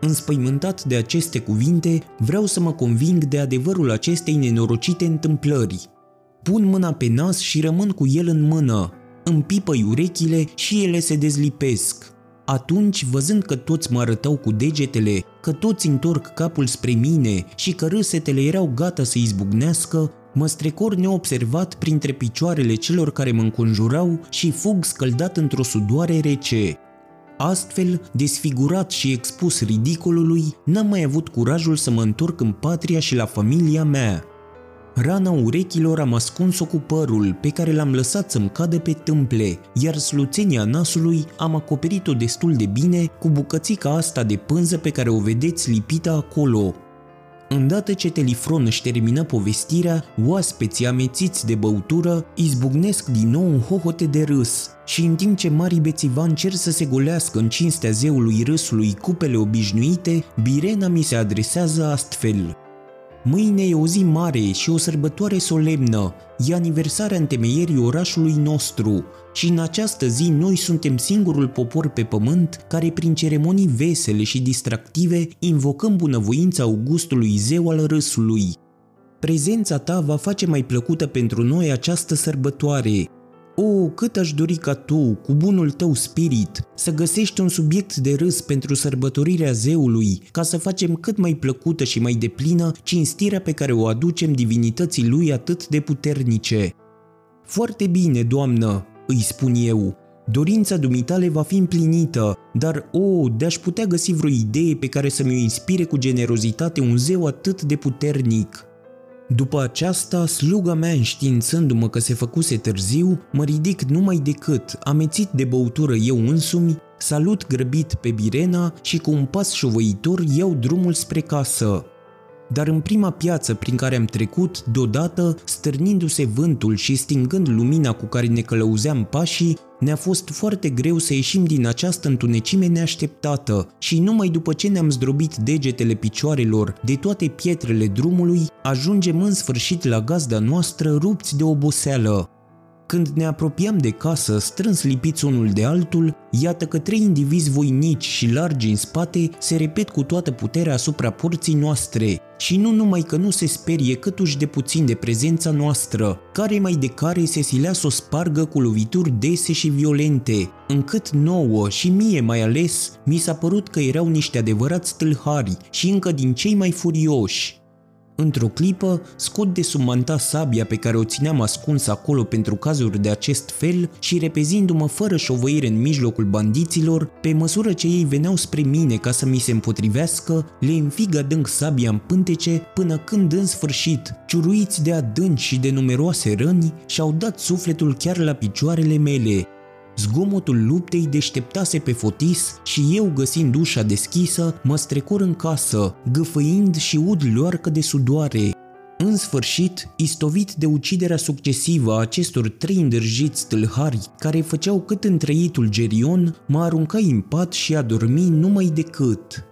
Înspăimântat de aceste cuvinte, vreau să mă conving de adevărul acestei nenorocite întâmplări. Pun mâna pe nas și rămân cu el în mână. Împipăi urechile și ele se dezlipesc. Atunci, văzând că toți mă arătau cu degetele, că toți întorc capul spre mine și că râsetele erau gata să izbucnească, Mă strecor neobservat printre picioarele celor care mă înconjurau și fug scăldat într-o sudoare rece. Astfel, desfigurat și expus ridicolului, n-am mai avut curajul să mă întorc în patria și la familia mea. Rana urechilor am ascuns-o cu părul, pe care l-am lăsat să-mi cadă pe tâmple, iar sluțenia nasului am acoperit-o destul de bine cu bucățica asta de pânză pe care o vedeți lipită acolo, Îndată ce Telifron își termină povestirea, oaspeții amețiți de băutură izbucnesc din nou în hohote de râs și în timp ce mari bețivan cer să se golească în cinstea zeului râsului cupele obișnuite, Birena mi se adresează astfel – Mâine e o zi mare și o sărbătoare solemnă, e aniversarea întemeierii orașului nostru și în această zi noi suntem singurul popor pe pământ care prin ceremonii vesele și distractive invocăm bunăvoința Augustului zeu al râsului. Prezența ta va face mai plăcută pentru noi această sărbătoare o, cât aș dori ca tu, cu bunul tău spirit, să găsești un subiect de râs pentru sărbătorirea zeului, ca să facem cât mai plăcută și mai deplină cinstirea pe care o aducem divinității lui atât de puternice. Foarte bine, doamnă, îi spun eu, Dorința dumitale va fi împlinită, dar, o, oh, de-aș putea găsi vreo idee pe care să mi-o inspire cu generozitate un zeu atât de puternic. După aceasta, sluga mea înștiințându-mă că se făcuse târziu, mă ridic numai decât, amețit de băutură eu însumi, salut grăbit pe Birena și cu un pas șovăitor iau drumul spre casă. Dar în prima piață prin care am trecut, deodată, stârnindu-se vântul și stingând lumina cu care ne călăuzeam pașii, ne-a fost foarte greu să ieșim din această întunecime neașteptată și numai după ce ne-am zdrobit degetele picioarelor de toate pietrele drumului, ajungem în sfârșit la gazda noastră rupți de oboseală. Când ne apropiam de casă, strâns lipiți unul de altul, iată că trei indivizi voinici și largi în spate se repet cu toată puterea asupra porții noastre și nu numai că nu se sperie câtuși de puțin de prezența noastră, care mai de care se silea să o spargă cu lovituri dese și violente, încât nouă și mie mai ales mi s-a părut că erau niște adevărați tâlhari și încă din cei mai furioși. Într-o clipă, scot de sub manta sabia pe care o țineam ascuns acolo pentru cazuri de acest fel și repezindu-mă fără șovăire în mijlocul bandiților, pe măsură ce ei veneau spre mine ca să mi se împotrivească, le înfig adânc sabia în pântece până când în sfârșit, ciuruiți de adânci și de numeroase răni, și-au dat sufletul chiar la picioarele mele, Zgomotul luptei deșteptase pe fotis și eu, găsind ușa deschisă, mă strecor în casă, gâfâind și ud loarcă de sudoare. În sfârșit, istovit de uciderea succesivă a acestor trei îndrăjiți tâlhari care făceau cât întrăitul gerion, mă aruncai în pat și a dormi numai decât.